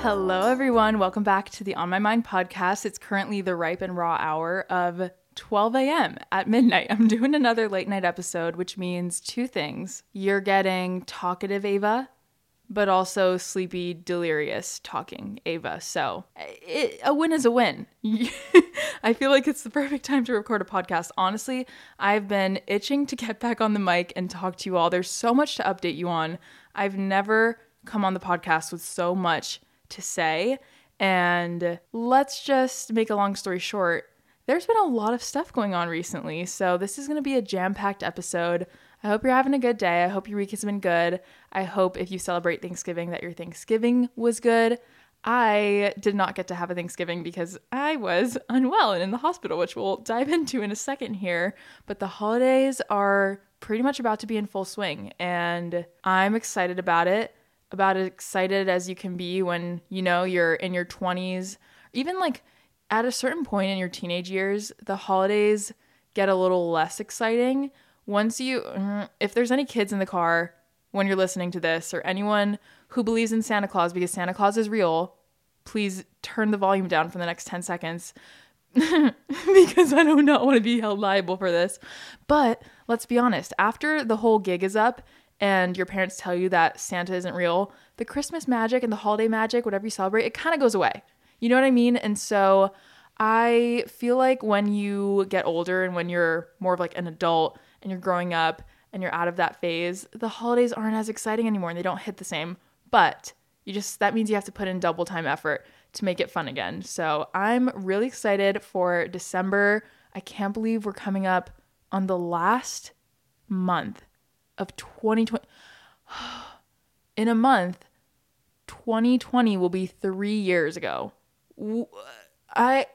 Hello, everyone. Welcome back to the On My Mind podcast. It's currently the ripe and raw hour of 12 a.m. at midnight. I'm doing another late night episode, which means two things. You're getting talkative Ava, but also sleepy, delirious talking Ava. So it, a win is a win. I feel like it's the perfect time to record a podcast. Honestly, I've been itching to get back on the mic and talk to you all. There's so much to update you on. I've never come on the podcast with so much to say. And let's just make a long story short. There's been a lot of stuff going on recently. So this is going to be a jam packed episode. I hope you're having a good day. I hope your week has been good. I hope if you celebrate Thanksgiving that your Thanksgiving was good. I did not get to have a Thanksgiving because I was unwell and in the hospital, which we'll dive into in a second here. But the holidays are pretty much about to be in full swing, and I'm excited about it about as excited as you can be when you know you're in your 20s even like at a certain point in your teenage years the holidays get a little less exciting. Once you mm, if there's any kids in the car when you're listening to this or anyone who believes in Santa Claus because Santa Claus is real please turn the volume down for the next 10 seconds. Because I do not want to be held liable for this. But let's be honest, after the whole gig is up and your parents tell you that Santa isn't real, the Christmas magic and the holiday magic, whatever you celebrate, it kind of goes away. You know what I mean? And so I feel like when you get older and when you're more of like an adult and you're growing up and you're out of that phase, the holidays aren't as exciting anymore and they don't hit the same. But you just, that means you have to put in double time effort to make it fun again. So I'm really excited for December. I can't believe we're coming up on the last month of 2020. In a month, 2020 will be three years ago. I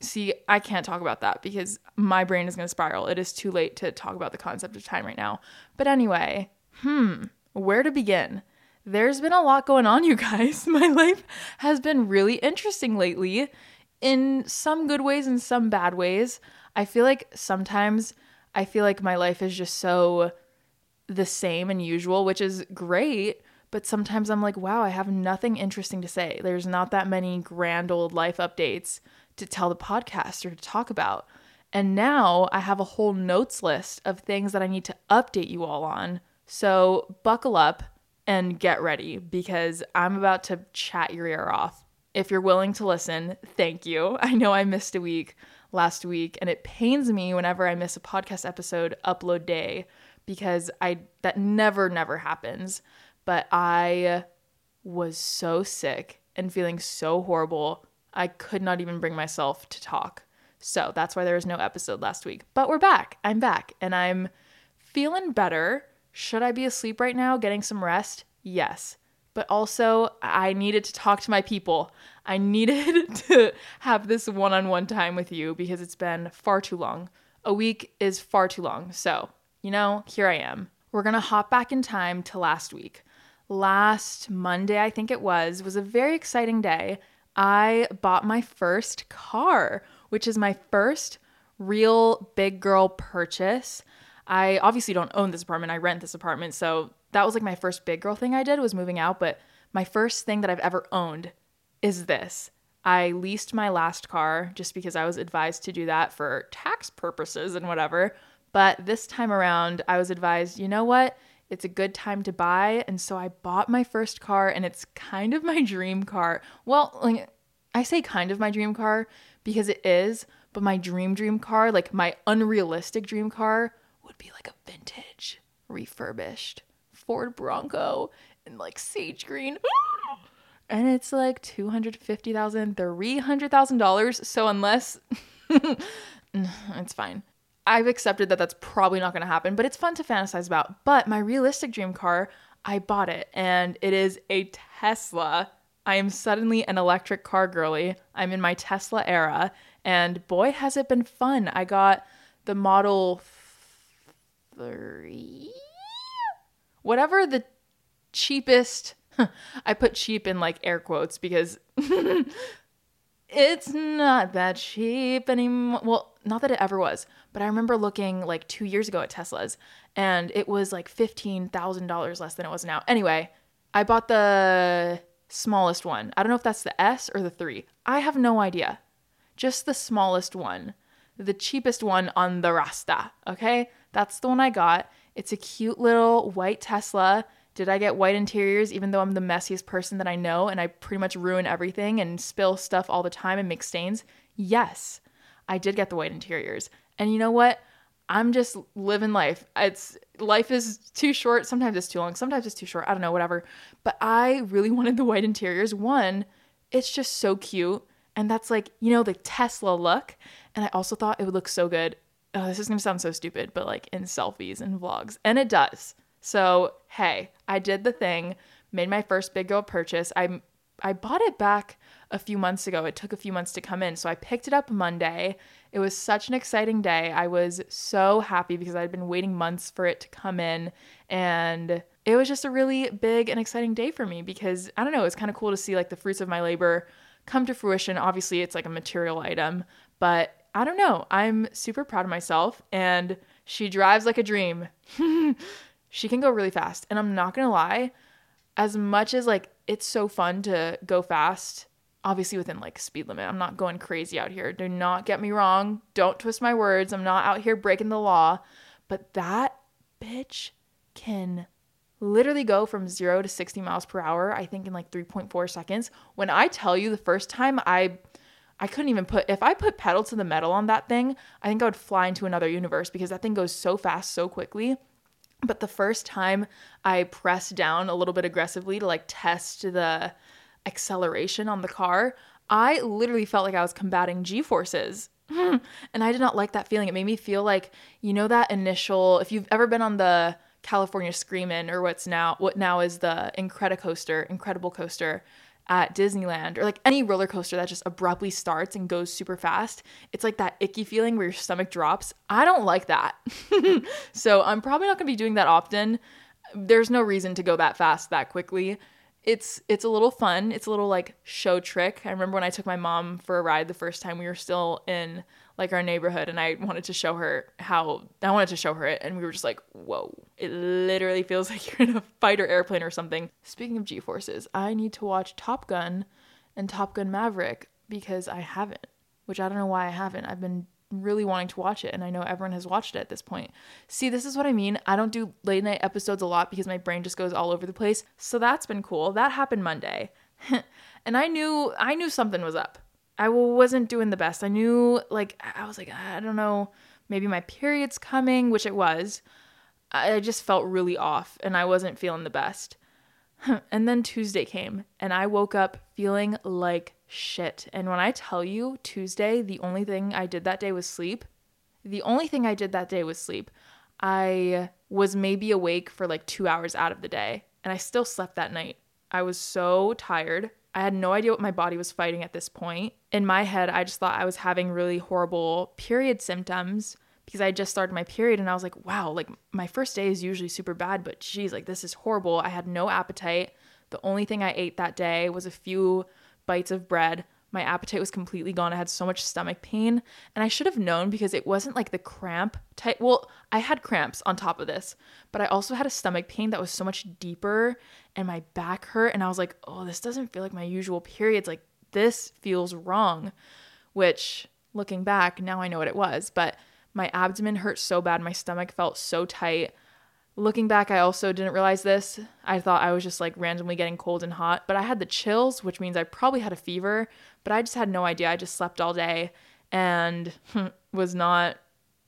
see, I can't talk about that because my brain is going to spiral. It is too late to talk about the concept of time right now. But anyway, hmm, where to begin? There's been a lot going on, you guys. My life has been really interesting lately in some good ways and some bad ways. I feel like sometimes I feel like my life is just so the same and usual, which is great. But sometimes I'm like, wow, I have nothing interesting to say. There's not that many grand old life updates to tell the podcast or to talk about. And now I have a whole notes list of things that I need to update you all on. So buckle up and get ready because I'm about to chat your ear off. If you're willing to listen, thank you. I know I missed a week last week and it pains me whenever I miss a podcast episode upload day because I that never never happens, but I was so sick and feeling so horrible. I could not even bring myself to talk. So that's why there was no episode last week. But we're back. I'm back and I'm feeling better. Should I be asleep right now getting some rest? Yes. But also, I needed to talk to my people. I needed to have this one on one time with you because it's been far too long. A week is far too long. So you know, here I am. We're going to hop back in time to last week. Last Monday, I think it was, was a very exciting day. I bought my first car, which is my first real big girl purchase. I obviously don't own this apartment, I rent this apartment. So that was like my first big girl thing I did was moving out, but my first thing that I've ever owned is this. I leased my last car just because I was advised to do that for tax purposes and whatever. But this time around, I was advised, you know what? It's a good time to buy. And so I bought my first car, and it's kind of my dream car. Well, like, I say kind of my dream car because it is, but my dream, dream car, like my unrealistic dream car, would be like a vintage, refurbished Ford Bronco in like sage green. and it's like $250,000, $300,000. So unless it's fine. I've accepted that that's probably not going to happen, but it's fun to fantasize about. But my realistic dream car, I bought it and it is a Tesla. I am suddenly an electric car girly. I'm in my Tesla era and boy has it been fun. I got the Model 3 whatever the cheapest I put cheap in like air quotes because it's not that cheap anymore. Well, not that it ever was, but I remember looking like two years ago at Tesla's and it was like $15,000 less than it was now. Anyway, I bought the smallest one. I don't know if that's the S or the 3. I have no idea. Just the smallest one. The cheapest one on the Rasta, okay? That's the one I got. It's a cute little white Tesla. Did I get white interiors even though I'm the messiest person that I know and I pretty much ruin everything and spill stuff all the time and make stains? Yes, I did get the white interiors. And you know what? I'm just living life. It's life is too short. Sometimes it's too long. Sometimes it's too short. I don't know, whatever. But I really wanted the white interiors. One, it's just so cute. And that's like, you know, the Tesla look. And I also thought it would look so good. Oh, this is to sound so stupid, but like in selfies and vlogs. And it does. So, hey, I did the thing, made my first big girl purchase. I I bought it back a few months ago. It took a few months to come in. So I picked it up Monday. It was such an exciting day. I was so happy because I'd been waiting months for it to come in. And it was just a really big and exciting day for me because I don't know, it was kind of cool to see like the fruits of my labor come to fruition. Obviously, it's like a material item, but I don't know. I'm super proud of myself and she drives like a dream. she can go really fast. And I'm not going to lie, as much as like it's so fun to go fast, obviously within like speed limit. I'm not going crazy out here. Do not get me wrong. Don't twist my words. I'm not out here breaking the law. But that bitch can literally go from 0 to 60 miles per hour I think in like 3.4 seconds. When I tell you the first time I I couldn't even put if I put pedal to the metal on that thing, I think I would fly into another universe because that thing goes so fast so quickly. But the first time I pressed down a little bit aggressively to like test the acceleration on the car, I literally felt like I was combating G forces. and I did not like that feeling. It made me feel like, you know, that initial, if you've ever been on the California Screamin' or what's now, what now is the Incredicoaster, Incredible Coaster at Disneyland or like any roller coaster that just abruptly starts and goes super fast. It's like that icky feeling where your stomach drops. I don't like that. so I'm probably not going to be doing that often. There's no reason to go that fast that quickly it's it's a little fun. It's a little like show trick. I remember when I took my mom for a ride the first time we were still in like our neighborhood and I wanted to show her how I wanted to show her it and we were just like, "Whoa. It literally feels like you're in a fighter airplane or something." Speaking of G-forces, I need to watch Top Gun and Top Gun Maverick because I haven't, which I don't know why I haven't. I've been really wanting to watch it and I know everyone has watched it at this point. See, this is what I mean. I don't do late night episodes a lot because my brain just goes all over the place. So that's been cool. That happened Monday. and I knew I knew something was up. I wasn't doing the best. I knew like I was like I don't know, maybe my period's coming, which it was. I just felt really off and I wasn't feeling the best. and then Tuesday came and I woke up feeling like shit. And when I tell you Tuesday, the only thing I did that day was sleep. The only thing I did that day was sleep. I was maybe awake for like two hours out of the day, and I still slept that night. I was so tired. I had no idea what my body was fighting at this point. In my head, I just thought I was having really horrible period symptoms because I just started my period and I was like, wow, like my first day is usually super bad, but geez, like this is horrible. I had no appetite. The only thing I ate that day was a few bites of bread. My appetite was completely gone. I had so much stomach pain. And I should have known because it wasn't like the cramp type. Well, I had cramps on top of this, but I also had a stomach pain that was so much deeper and my back hurt. And I was like, oh, this doesn't feel like my usual periods. Like, this feels wrong. Which, looking back, now I know what it was. But my abdomen hurt so bad. My stomach felt so tight. Looking back, I also didn't realize this. I thought I was just like randomly getting cold and hot, but I had the chills, which means I probably had a fever, but I just had no idea. I just slept all day and was not,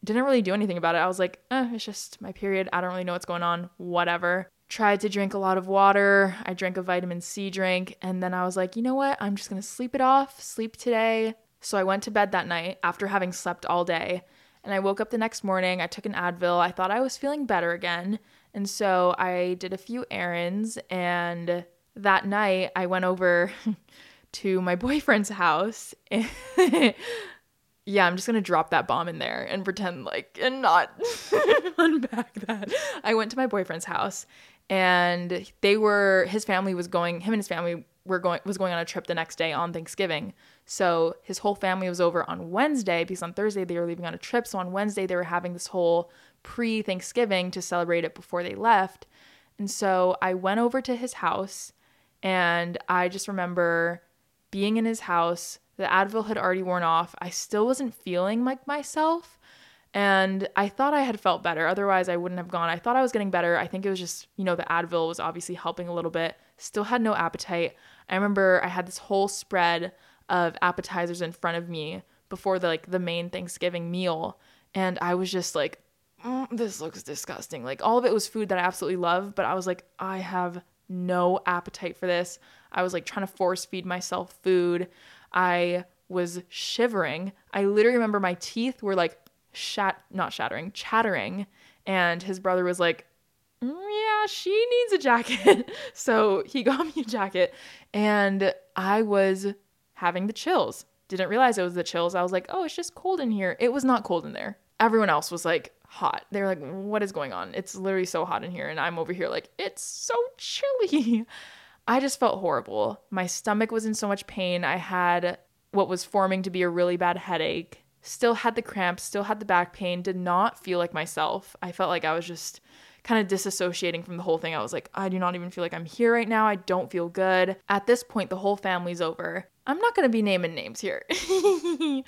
didn't really do anything about it. I was like, eh, it's just my period. I don't really know what's going on. Whatever. Tried to drink a lot of water. I drank a vitamin C drink. And then I was like, you know what? I'm just going to sleep it off, sleep today. So I went to bed that night after having slept all day. And I woke up the next morning, I took an Advil. I thought I was feeling better again. And so I did a few errands. And that night, I went over to my boyfriend's house. yeah, I'm just gonna drop that bomb in there and pretend like and not unpack that. I went to my boyfriend's house and they were his family was going him and his family were going was going on a trip the next day on Thanksgiving. So his whole family was over on Wednesday because on Thursday they were leaving on a trip. So on Wednesday they were having this whole pre Thanksgiving to celebrate it before they left. And so I went over to his house And I just remember being in his house. The Advil had already worn off. I still wasn't feeling like myself. And I thought I had felt better. Otherwise, I wouldn't have gone. I thought I was getting better. I think it was just, you know, the Advil was obviously helping a little bit. Still had no appetite. I remember I had this whole spread of appetizers in front of me before the like the main Thanksgiving meal, and I was just like, mm, this looks disgusting. Like all of it was food that I absolutely love, but I was like, I have no appetite for this. I was like trying to force feed myself food. I was shivering. I literally remember my teeth were like shat not shattering, chattering, and his brother was like, mm, "Yeah, she needs a jacket." so he got me a jacket, and I was having the chills. Didn't realize it was the chills. I was like, "Oh, it's just cold in here." It was not cold in there. Everyone else was like hot. They're like, "What is going on?" It's literally so hot in here, and I'm over here like, "It's so chilly." I just felt horrible. My stomach was in so much pain. I had what was forming to be a really bad headache still had the cramps, still had the back pain, did not feel like myself. I felt like I was just kind of disassociating from the whole thing. I was like, I do not even feel like I'm here right now. I don't feel good. At this point, the whole family's over. I'm not going to be naming names here.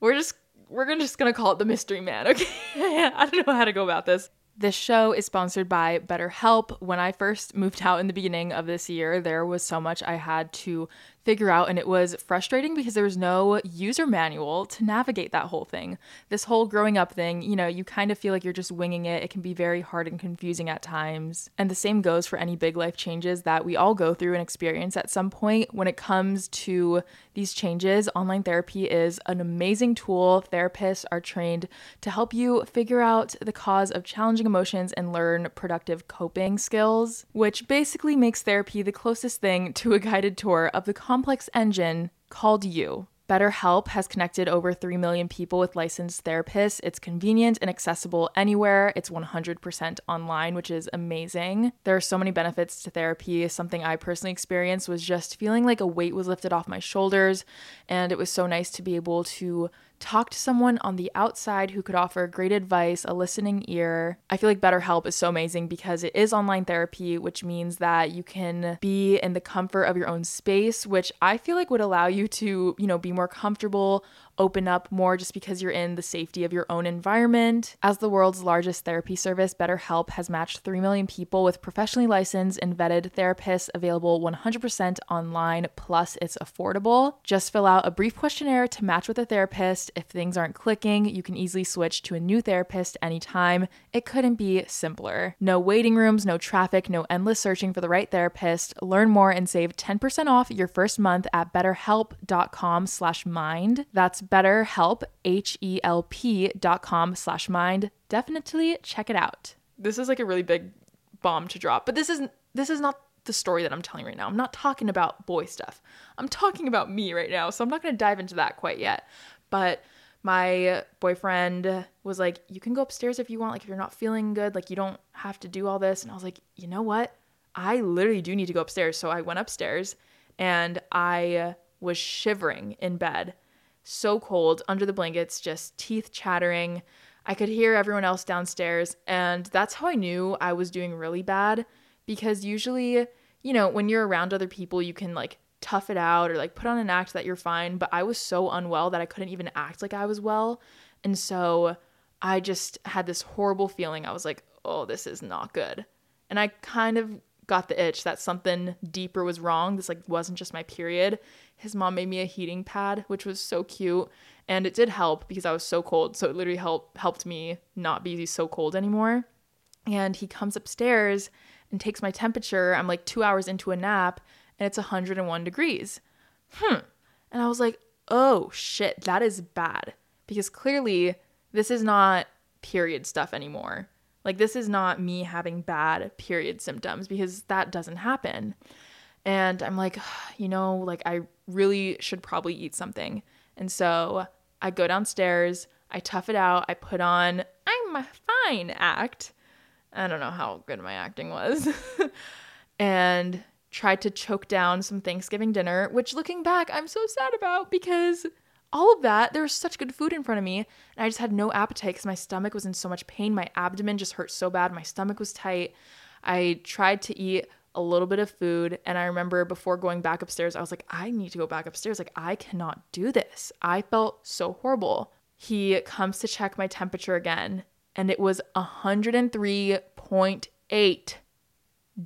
we're just we're gonna just gonna call it the mystery man, okay? I don't know how to go about this. This show is sponsored by BetterHelp. When I first moved out in the beginning of this year, there was so much I had to figure out. And it was frustrating because there was no user manual to navigate that whole thing. This whole growing up thing, you know, you kind of feel like you're just winging it. It can be very hard and confusing at times. And the same goes for any big life changes that we all go through and experience at some point. When it comes to these changes, online therapy is an amazing tool. Therapists are trained to help you figure out the cause of challenging emotions and learn productive coping skills, which basically makes therapy the closest thing to a guided tour of the complex engine called you. BetterHelp has connected over 3 million people with licensed therapists. It's convenient and accessible anywhere. It's 100% online, which is amazing. There are so many benefits to therapy. Something I personally experienced was just feeling like a weight was lifted off my shoulders, and it was so nice to be able to talk to someone on the outside who could offer great advice, a listening ear. I feel like BetterHelp is so amazing because it is online therapy, which means that you can be in the comfort of your own space, which I feel like would allow you to, you know, be more comfortable open up more just because you're in the safety of your own environment. As the world's largest therapy service, BetterHelp has matched 3 million people with professionally licensed and vetted therapists available 100% online, plus it's affordable. Just fill out a brief questionnaire to match with a therapist. If things aren't clicking, you can easily switch to a new therapist anytime. It couldn't be simpler. No waiting rooms, no traffic, no endless searching for the right therapist. Learn more and save 10% off your first month at betterhelp.com/mind. That's betterhelp, H-E-L-P dot com slash mind. Definitely check it out. This is like a really big bomb to drop, but this is this is not the story that I'm telling right now. I'm not talking about boy stuff. I'm talking about me right now. So I'm not going to dive into that quite yet. But my boyfriend was like, "You can go upstairs if you want. Like if you're not feeling good, like you don't have to do all this." And I was like, "You know what? I literally do need to go upstairs." So I went upstairs and I was shivering in bed so cold under the blankets, just teeth chattering. I could hear everyone else downstairs, and that's how I knew I was doing really bad because usually, you know, when you're around other people, you can like tough it out or like put on an act that you're fine, but I was so unwell that I couldn't even act like I was well. And so I just had this horrible feeling. I was like, "Oh, this is not good." And I kind of got the itch that something deeper was wrong. This like wasn't just my period. His mom made me a heating pad, which was so cute, and it did help because I was so cold. So it literally helped helped me not be so cold anymore. And he comes upstairs and takes my temperature. I'm like 2 hours into a nap and it's 101 degrees. Hmm. And I was like, "Oh shit, that is bad." Because clearly this is not period stuff anymore like, this is not me having bad period symptoms because that doesn't happen. And I'm like, you know, like, I really should probably eat something. And so I go downstairs, I tough it out, I put on, I'm a fine act. I don't know how good my acting was. and tried to choke down some Thanksgiving dinner, which looking back, I'm so sad about because all of that, there was such good food in front of me, and I just had no appetite because my stomach was in so much pain. My abdomen just hurt so bad. My stomach was tight. I tried to eat a little bit of food. And I remember before going back upstairs, I was like, I need to go back upstairs. Like, I cannot do this. I felt so horrible. He comes to check my temperature again, and it was 103.8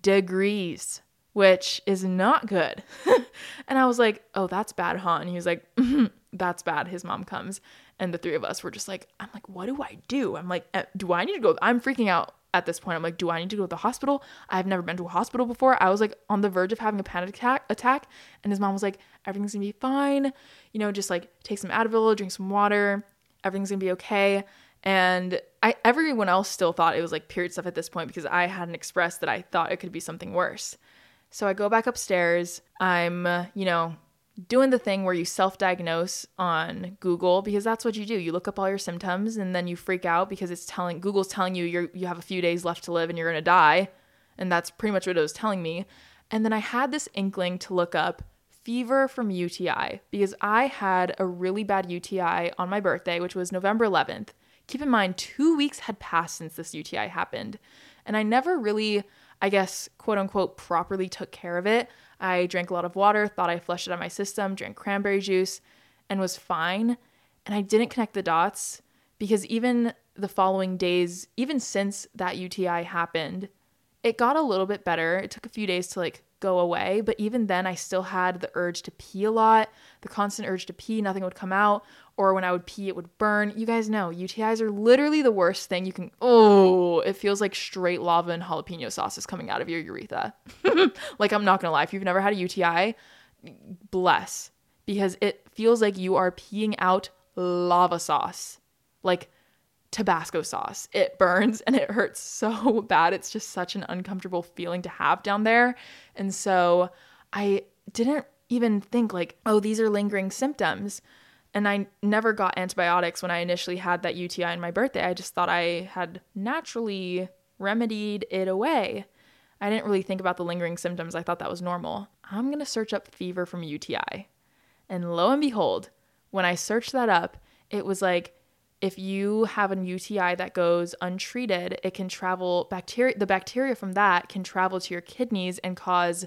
degrees, which is not good. and I was like, Oh, that's bad, huh? And he was like, mm-hmm, That's bad. His mom comes, and the three of us were just like, I'm like, What do I do? I'm like, eh, Do I need to go? I'm freaking out at this point. I'm like, do I need to go to the hospital? I've never been to a hospital before. I was like on the verge of having a panic attack, attack and his mom was like, everything's gonna be fine. You know, just like take some Advil, drink some water. Everything's gonna be okay. And I everyone else still thought it was like period stuff at this point because I hadn't expressed that I thought it could be something worse. So I go back upstairs. I'm, uh, you know, doing the thing where you self-diagnose on Google because that's what you do. You look up all your symptoms and then you freak out because it's telling Google's telling you you you have a few days left to live and you're going to die. And that's pretty much what it was telling me. And then I had this inkling to look up fever from UTI because I had a really bad UTI on my birthday, which was November 11th. Keep in mind 2 weeks had passed since this UTI happened. And I never really I guess, quote unquote, properly took care of it. I drank a lot of water, thought I flushed it out of my system, drank cranberry juice, and was fine. And I didn't connect the dots because even the following days, even since that UTI happened, it got a little bit better. It took a few days to like go away, but even then I still had the urge to pee a lot, the constant urge to pee, nothing would come out, or when I would pee it would burn. You guys know, UTIs are literally the worst thing you can Oh, it feels like straight lava and jalapeno sauce is coming out of your urethra. like I'm not to lie, if you've never had a UTI, bless because it feels like you are peeing out lava sauce. Like Tabasco sauce. It burns and it hurts so bad. It's just such an uncomfortable feeling to have down there. And so I didn't even think, like, oh, these are lingering symptoms. And I never got antibiotics when I initially had that UTI on my birthday. I just thought I had naturally remedied it away. I didn't really think about the lingering symptoms. I thought that was normal. I'm going to search up fever from UTI. And lo and behold, when I searched that up, it was like if you have an UTI that goes untreated, it can travel bacteria the bacteria from that can travel to your kidneys and cause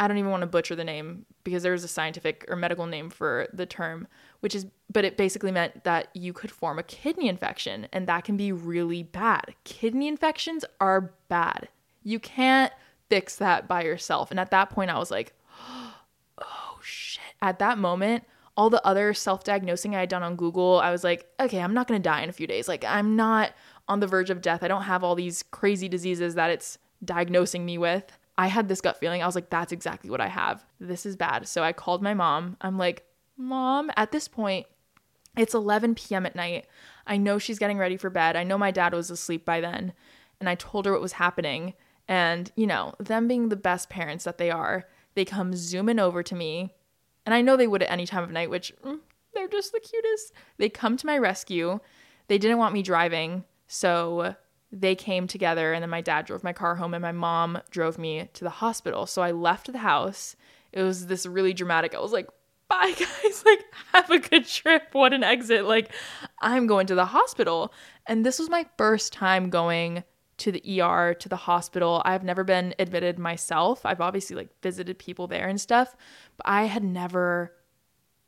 I don't even want to butcher the name because there's a scientific or medical name for the term, which is but it basically meant that you could form a kidney infection and that can be really bad. Kidney infections are bad. You can't fix that by yourself. And at that point I was like, "Oh shit." At that moment, all the other self diagnosing I had done on Google, I was like, okay, I'm not going to die in a few days. Like, I'm not on the verge of death. I don't have all these crazy diseases that it's diagnosing me with. I had this gut feeling. I was like, that's exactly what I have. This is bad. So I called my mom. I'm like, Mom, at this point, it's 11 p.m. at night. I know she's getting ready for bed. I know my dad was asleep by then. And I told her what was happening. And, you know, them being the best parents that they are, they come zooming over to me and I know they would at any time of night, which mm, they're just the cutest. They come to my rescue. They didn't want me driving, so they came together and then my dad drove my car home and my mom drove me to the hospital. So I left the house. It was this really dramatic. I was like, "Bye guys. Like have a good trip. What an exit. Like I'm going to the hospital." And this was my first time going to the ER, to the hospital. I've never been admitted myself. I've obviously like visited people there and stuff, but I had never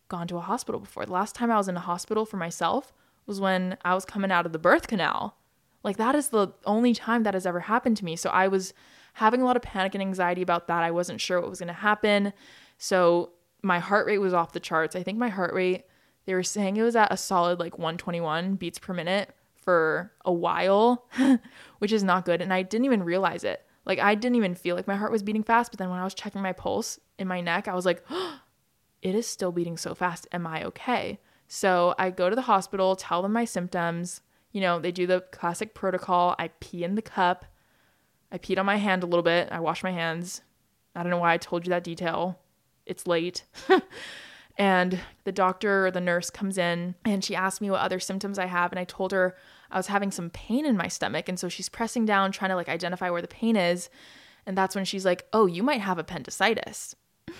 gone to a hospital before. The last time I was in a hospital for myself was when I was coming out of the birth canal. Like that is the only time that has ever happened to me. So I was having a lot of panic and anxiety about that. I wasn't sure what was going to happen. So my heart rate was off the charts. I think my heart rate they were saying it was at a solid like 121 beats per minute for a while, which is not good. And I didn't even realize it. Like, I didn't even feel like my heart was beating fast. But then when I was checking my pulse in my neck, I was like, oh, it is still beating so fast. Am I okay? So I go to the hospital, tell them my symptoms. You know, they do the classic protocol. I pee in the cup. I peed on my hand a little bit. I wash my hands. I don't know why I told you that detail. It's late. And the doctor or the nurse comes in and she asked me what other symptoms I have. And I told her I was having some pain in my stomach. And so she's pressing down, trying to like identify where the pain is. And that's when she's like, oh, you might have appendicitis,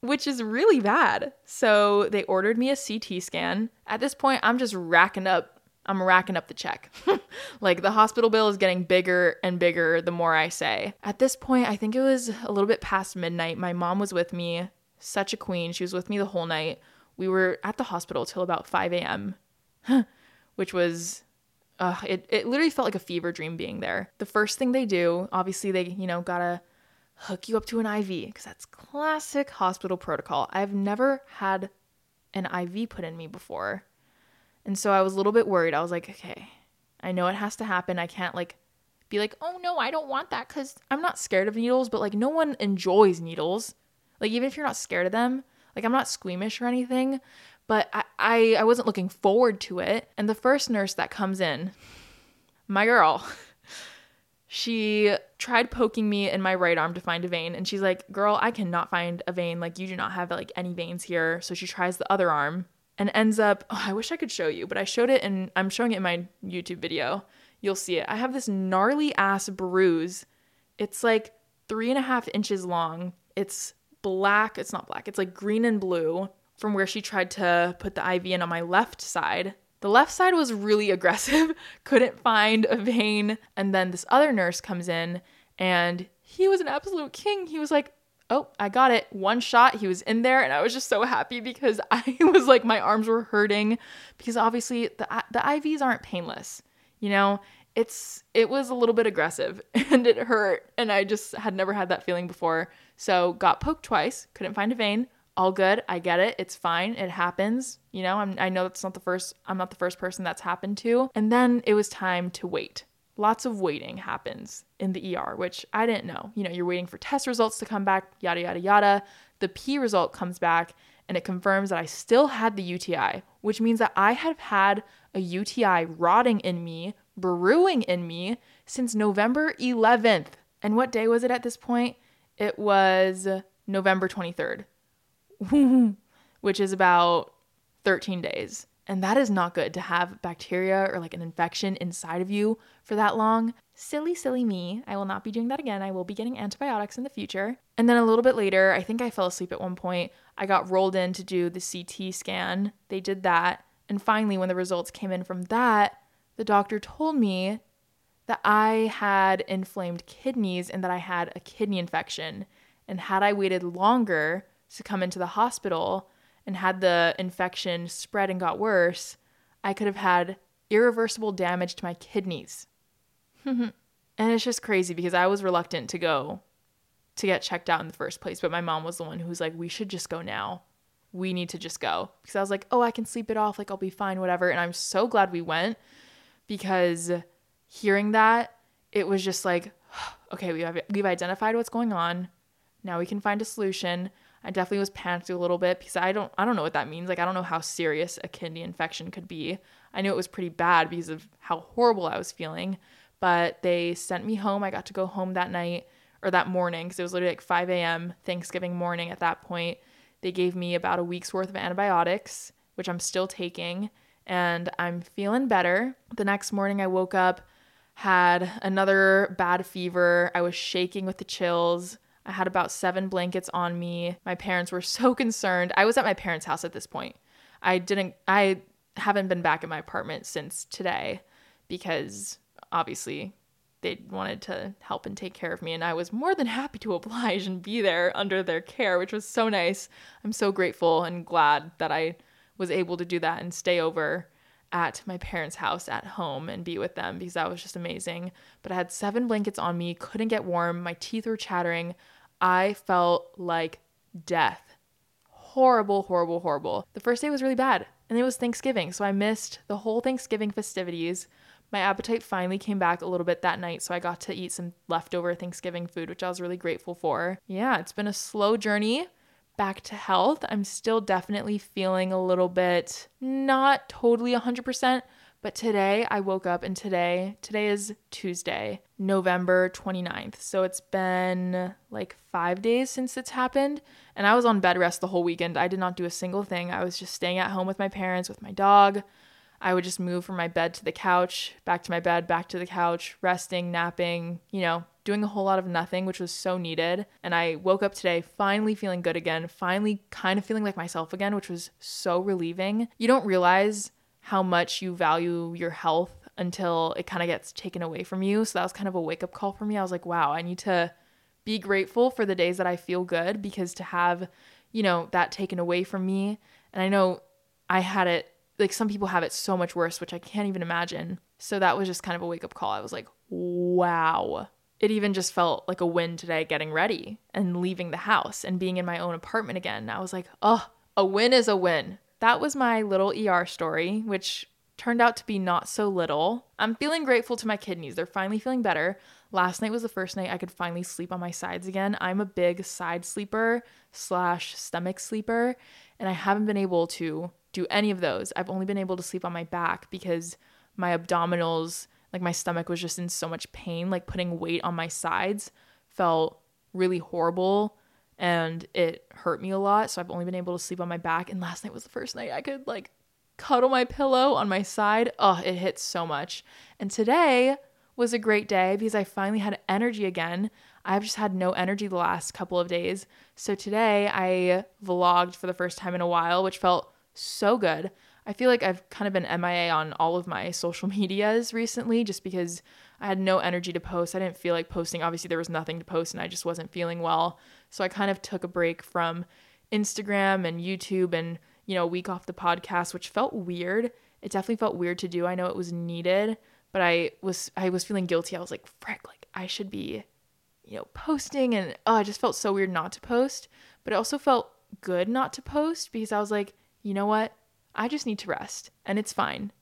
which is really bad. So they ordered me a CT scan. At this point, I'm just racking up I'm racking up the check. like the hospital bill is getting bigger and bigger the more I say. At this point, I think it was a little bit past midnight. My mom was with me, such a queen. She was with me the whole night. We were at the hospital till about 5 a.m., which was uh, it, it literally felt like a fever dream being there. The first thing they do, obviously, they, you know, gotta hook you up to an IV because that's classic hospital protocol. I've never had an IV put in me before. And so I was a little bit worried. I was like, okay, I know it has to happen. I can't like be like, oh no, I don't want that because I'm not scared of needles, but like no one enjoys needles. Like even if you're not scared of them, like I'm not squeamish or anything, but I, I, I wasn't looking forward to it. And the first nurse that comes in, my girl, she tried poking me in my right arm to find a vein and she's like girl i cannot find a vein like you do not have like any veins here so she tries the other arm and ends up oh, i wish i could show you but i showed it and i'm showing it in my youtube video. You'll see it. I have this gnarly ass bruise. It's like three and a half inches long. It's black it's not black it's like green and blue from where she tried to put the iv in on my left side. The left side was really aggressive, couldn't find a vein. And then this other nurse comes in and he was an absolute king. He was like, Oh, I got it. One shot. He was in there, and I was just so happy because I was like, my arms were hurting because obviously the the IVs aren't painless. You know, it's it was a little bit aggressive and it hurt, and I just had never had that feeling before. So got poked twice, couldn't find a vein all good. I get it. It's fine. It happens. You know, I'm, I know that's not the first, I'm not the first person that's happened to. And then it was time to wait. Lots of waiting happens in the ER, which I didn't know. You know, you're waiting for test results to come back, yada, yada, yada. The pee result comes back and it confirms that I still had the UTI, which means that I have had a UTI rotting in me, brewing in me since November 11th. And what day was it at this point? It was November 23rd. which is about 13 days. And that is not good to have bacteria or like an infection inside of you for that long. Silly, silly me. I will not be doing that again. I will be getting antibiotics in the future. And then a little bit later, I think I fell asleep at one point. I got rolled in to do the CT scan. They did that. And finally, when the results came in from that, the doctor told me that I had inflamed kidneys and that I had a kidney infection. And had I waited longer, to come into the hospital and had the infection spread and got worse, I could have had irreversible damage to my kidneys. and it's just crazy because I was reluctant to go to get checked out in the first place, but my mom was the one who was like, "We should just go now. We need to just go." Because I was like, "Oh, I can sleep it off, like I'll be fine, whatever." And I'm so glad we went because hearing that, it was just like, "Okay, we have we've identified what's going on. Now we can find a solution." I definitely was panicked a little bit because I don't I don't know what that means. Like I don't know how serious a kidney infection could be. I knew it was pretty bad because of how horrible I was feeling. But they sent me home. I got to go home that night or that morning because it was literally like 5 a.m. Thanksgiving morning at that point. They gave me about a week's worth of antibiotics, which I'm still taking, and I'm feeling better. The next morning I woke up, had another bad fever. I was shaking with the chills. I had about seven blankets on me. My parents were so concerned. I was at my parents' house at this point. I didn't, I haven't been back at my apartment since today because obviously they wanted to help and take care of me. And I was more than happy to oblige and be there under their care, which was so nice. I'm so grateful and glad that I was able to do that and stay over at my parents' house at home and be with them because that was just amazing. But I had seven blankets on me, couldn't get warm, my teeth were chattering. I felt like death. Horrible, horrible, horrible. The first day was really bad, and it was Thanksgiving, so I missed the whole Thanksgiving festivities. My appetite finally came back a little bit that night, so I got to eat some leftover Thanksgiving food, which I was really grateful for. Yeah, it's been a slow journey back to health. I'm still definitely feeling a little bit not totally 100%, but today I woke up and today, today is Tuesday, November 29th. So it's been like five days since it's happened. And I was on bed rest the whole weekend. I did not do a single thing. I was just staying at home with my parents, with my dog. I would just move from my bed to the couch, back to my bed, back to the couch, resting, napping, you know, doing a whole lot of nothing, which was so needed. And I woke up today finally feeling good again, finally kind of feeling like myself again, which was so relieving. You don't realize how much you value your health until it kind of gets taken away from you. So that was kind of a wake up call for me. I was like, wow, I need to be grateful for the days that I feel good because to have, you know, that taken away from me. And I know I had it, like some people have it so much worse, which I can't even imagine. So that was just kind of a wake up call. I was like, wow. It even just felt like a win today getting ready and leaving the house and being in my own apartment again. I was like, oh, a win is a win. That was my little ER story, which turned out to be not so little. I'm feeling grateful to my kidneys. They're finally feeling better. Last night was the first night I could finally sleep on my sides again. I'm a big side sleeper slash stomach sleeper, and I haven't been able to do any of those. I've only been able to sleep on my back because my abdominals, like my stomach was just in so much pain. Like putting weight on my sides felt really horrible and it hurt me a lot. So I've only been able to sleep on my back. And last night was the first night I could like cuddle my pillow on my side. Oh, it hits so much. And today was a great day because I finally had energy again. I've just had no energy the last couple of days. So today I vlogged for the first time in a while, which felt so good. I feel like I've kind of been MIA on all of my social medias recently just because I had no energy to post. I didn't feel like posting. Obviously, there was nothing to post and I just wasn't feeling well. So I kind of took a break from Instagram and YouTube and you know, a week off the podcast, which felt weird. It definitely felt weird to do. I know it was needed, but I was I was feeling guilty. I was like, frick, like I should be, you know, posting and oh, I just felt so weird not to post. But it also felt good not to post because I was like, you know what? I just need to rest and it's fine.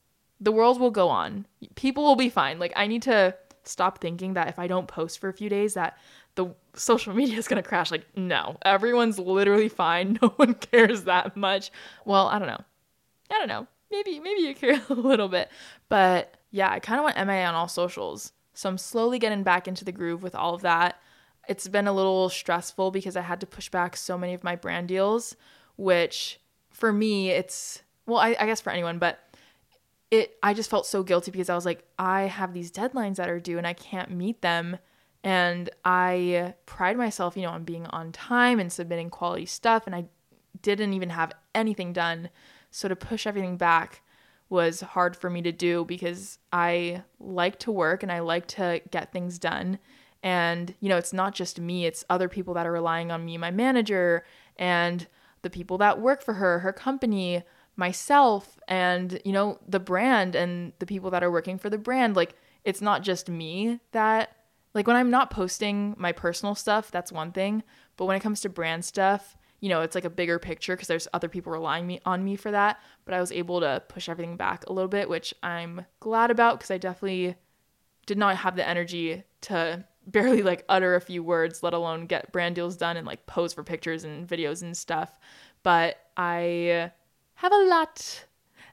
The world will go on. People will be fine. Like I need to stop thinking that if I don't post for a few days that the social media is going to crash. Like, no, everyone's literally fine. No one cares that much. Well, I don't know. I don't know. Maybe, maybe you care a little bit. But yeah, I kind of want MIA on all socials. So I'm slowly getting back into the groove with all of that. It's been a little stressful because I had to push back so many of my brand deals, which for me, it's, well, I, I guess for anyone, but it, I just felt so guilty because I was like, I have these deadlines that are due and I can't meet them and I pride myself, you know, on being on time and submitting quality stuff. And I didn't even have anything done. So to push everything back was hard for me to do because I like to work and I like to get things done. And, you know, it's not just me, it's other people that are relying on me, my manager, and the people that work for her, her company, myself, and, you know, the brand and the people that are working for the brand. Like, it's not just me that like when I'm not posting my personal stuff, that's one thing. But when it comes to brand stuff, you know, it's like a bigger picture because there's other people relying me on me for that. But I was able to push everything back a little bit, which I'm glad about because I definitely did not have the energy to barely like utter a few words, let alone get brand deals done and like pose for pictures and videos and stuff. But I have a lot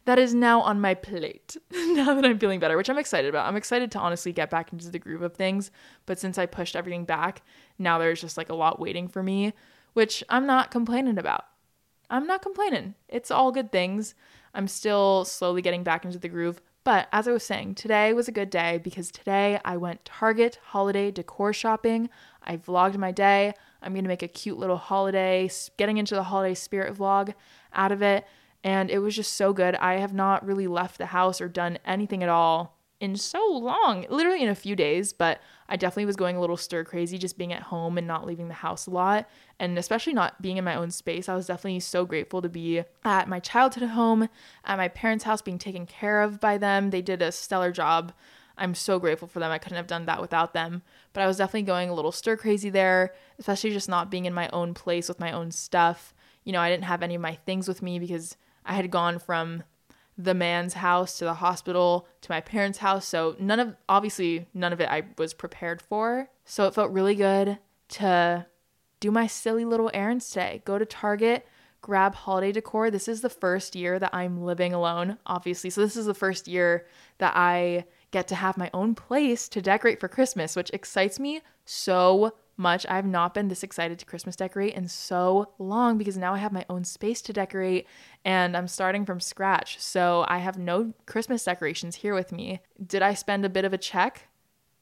that is now on my plate now that I'm feeling better, which I'm excited about. I'm excited to honestly get back into the groove of things. But since I pushed everything back, now there's just like a lot waiting for me, which I'm not complaining about. I'm not complaining. It's all good things. I'm still slowly getting back into the groove. But as I was saying, today was a good day because today I went Target holiday decor shopping. I vlogged my day. I'm going to make a cute little holiday, getting into the holiday spirit vlog out of it and it was just so good. I have not really left the house or done anything at all in so long, literally in a few days, but I definitely was going a little stir crazy just being at home and not leaving the house a lot. And especially not being in my own space. I was definitely so grateful to be at my childhood home, at my parents' house, being taken care of by them. They did a stellar job. I'm so grateful for them. I couldn't have done that without them. But I was definitely going a little stir crazy there, especially just not being in my own place with my own stuff. You know, I didn't have any of my things with me because I had gone from the man's house to the hospital to my parents' house. So none of obviously none of it I was prepared for. So it felt really good to do my silly little errands today. Go to Target, grab holiday decor. This is the first year that I'm living alone, obviously. So this is the first year that I get to have my own place to decorate for Christmas, which excites me so much. I've not been this excited to Christmas decorate in so long because now I have my own space to decorate and I'm starting from scratch. So I have no Christmas decorations here with me. Did I spend a bit of a check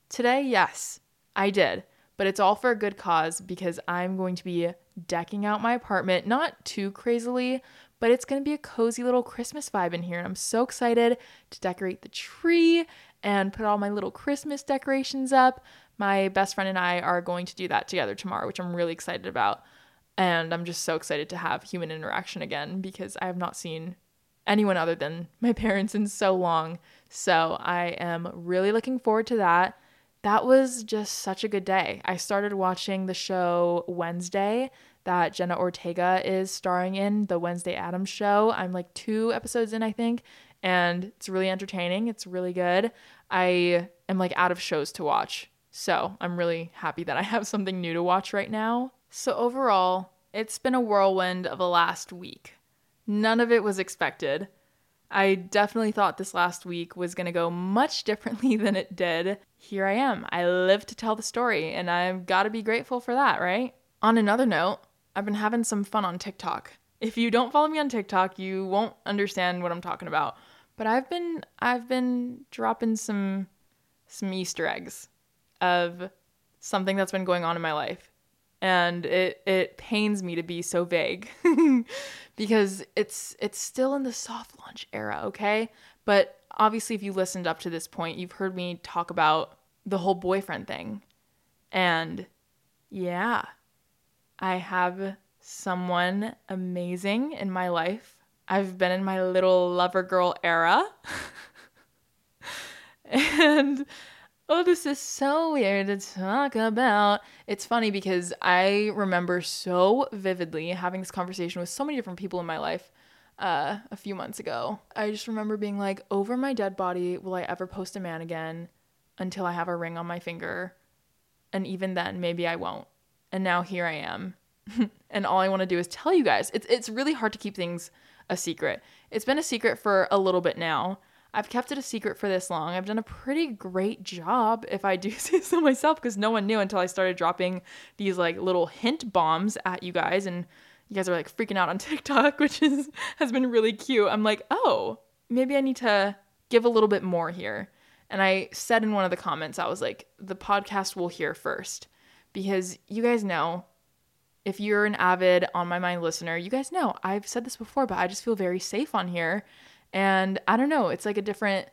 today? Yes, I did. But it's all for a good cause because I'm going to be decking out my apartment, not too crazily, but it's going to be a cozy little Christmas vibe in here. And I'm so excited to decorate the tree and put all my little Christmas decorations up. My best friend and I are going to do that together tomorrow, which I'm really excited about. And I'm just so excited to have human interaction again because I have not seen anyone other than my parents in so long. So I am really looking forward to that. That was just such a good day. I started watching the show Wednesday that Jenna Ortega is starring in, the Wednesday Addams show. I'm like two episodes in, I think, and it's really entertaining. It's really good. I am like out of shows to watch. So I'm really happy that I have something new to watch right now. So overall, it's been a whirlwind of a last week. None of it was expected. I definitely thought this last week was going to go much differently than it did. Here I am. I live to tell the story, and I've got to be grateful for that, right? On another note, I've been having some fun on TikTok. If you don't follow me on TikTok, you won't understand what I'm talking about. But I've been I've been dropping some some Easter eggs of something that's been going on in my life. And it it pains me to be so vague because it's it's still in the soft launch era, okay? But obviously if you listened up to this point, you've heard me talk about the whole boyfriend thing. And yeah, I have someone amazing in my life. I've been in my little lover girl era. and oh, this is so weird to talk about. It's funny because I remember so vividly having this conversation with so many different people in my life uh, a few months ago. I just remember being like, over my dead body, will I ever post a man again until I have a ring on my finger? And even then, maybe I won't. And now here I am. and all I want to do is tell you guys. It's it's really hard to keep things a secret. It's been a secret for a little bit now. I've kept it a secret for this long. I've done a pretty great job, if I do say so myself, because no one knew until I started dropping these like little hint bombs at you guys, and you guys are like freaking out on TikTok, which is has been really cute. I'm like, oh, maybe I need to give a little bit more here. And I said in one of the comments, I was like, the podcast will hear first because you guys know if you're an avid on my mind listener, you guys know I've said this before, but I just feel very safe on here. And I don't know, it's like a different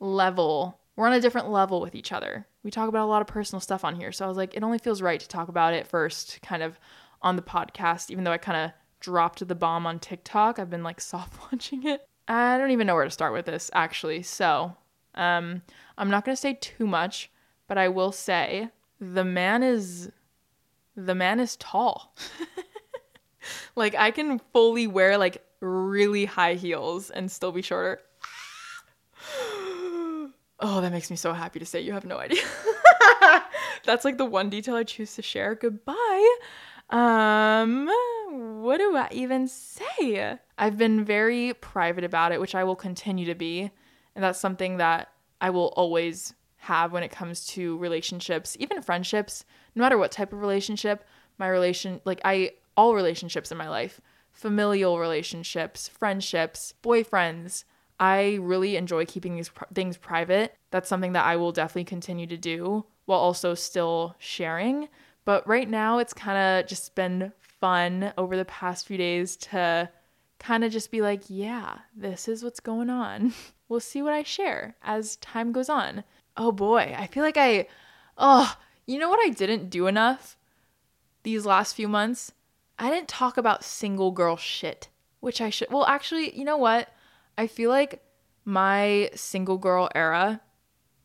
level. We're on a different level with each other. We talk about a lot of personal stuff on here. So I was like, it only feels right to talk about it first, kind of on the podcast, even though I kind of dropped the bomb on TikTok. I've been like soft launching it. I don't even know where to start with this, actually. So um, I'm not going to say too much, but I will say the man is the man is tall. like I can fully wear like really high heels and still be shorter. oh, that makes me so happy to say you have no idea. That's like the one detail I choose to share. Goodbye. Um, what do I even say? I've been very private about it, which I will continue to be. And that's something that I will always have when it comes to relationships, even friendships, no matter what type of relationship, my relation, like I, all relationships in my life, familial relationships, friendships, boyfriends, I really enjoy keeping these pr- things private. That's something that I will definitely continue to do while also still sharing. But right now, it's kind of just been fun over the past few days to kind of just be like, yeah, this is what's going on. we'll see what I share as time goes on oh boy, I feel like I, oh, you know what I didn't do enough these last few months? I didn't talk about single girl shit, which I should. Well, actually, you know what? I feel like my single girl era,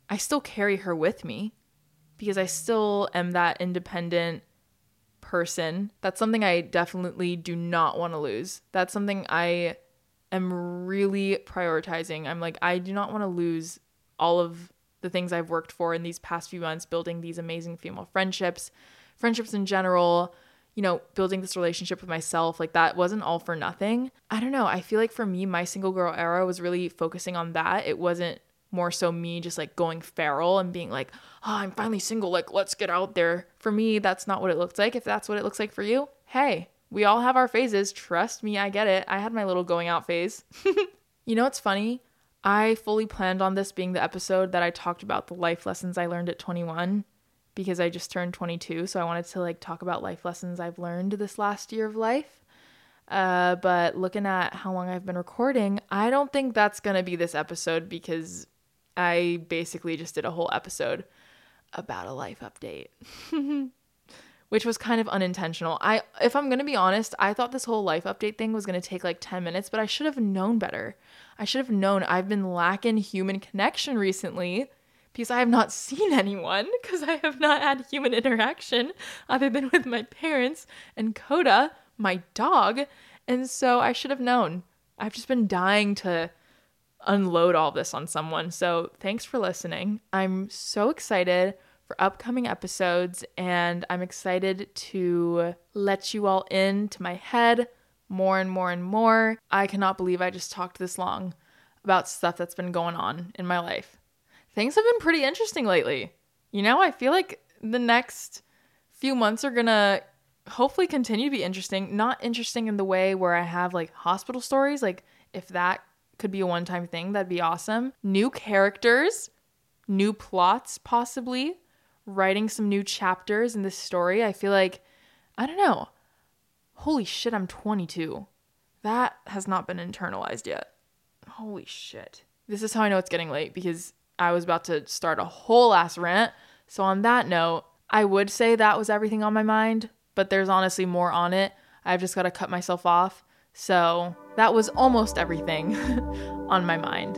I still carry her with me because I still am that independent person. That's something I definitely do not want to lose. That's something I am really prioritizing. I'm like, I do not want to lose all of the things I've worked for in these past few months, building these amazing female friendships, friendships in general, you know, building this relationship with myself, like that wasn't all for nothing. I don't know. I feel like for me, my single girl era was really focusing on that. It wasn't more so me just like going feral and being like, oh, I'm finally single. Like, let's get out there. For me, that's not what it looks like. If that's what it looks like for you, hey, we all have our phases. Trust me, I get it. I had my little going out phase. you know what's funny? I fully planned on this being the episode that I talked about the life lessons I learned at 21 because I just turned 22, so I wanted to like talk about life lessons I've learned this last year of life. Uh, but looking at how long I've been recording, I don't think that's to be this episode because I basically just did a whole episode about a life update. Which was kind of unintentional. I if I'm going to be honest, I thought this whole life update thing was going to take like 10 minutes, but I should have known better. I should have known I've been lacking human connection recently because I have not seen anyone because I have not had human interaction other than with my parents and Coda, my dog. And so I should have known. I've just been dying to unload all this on someone. So thanks for listening. I'm so excited for upcoming episodes and I'm excited to let you all into my head more and more and more. I cannot believe I just talked this long about stuff that's been going on in my life. Things have been pretty interesting lately. You know, I feel like the next few months are to hopefully continue to be interesting. Not interesting in the way where I have like hospital stories, like if that could be a one time thing, that'd be awesome. New characters, new plots, possibly, writing some new chapters in this story. I feel like, I don't know. Holy shit, I'm 22. That has not been internalized yet. Holy shit. This is how I know it's getting late because I was about to start a whole ass rant. So, on that note, I would say that was everything on my mind, but there's honestly more on it. I've just got to cut myself off. So, that was almost everything on my mind.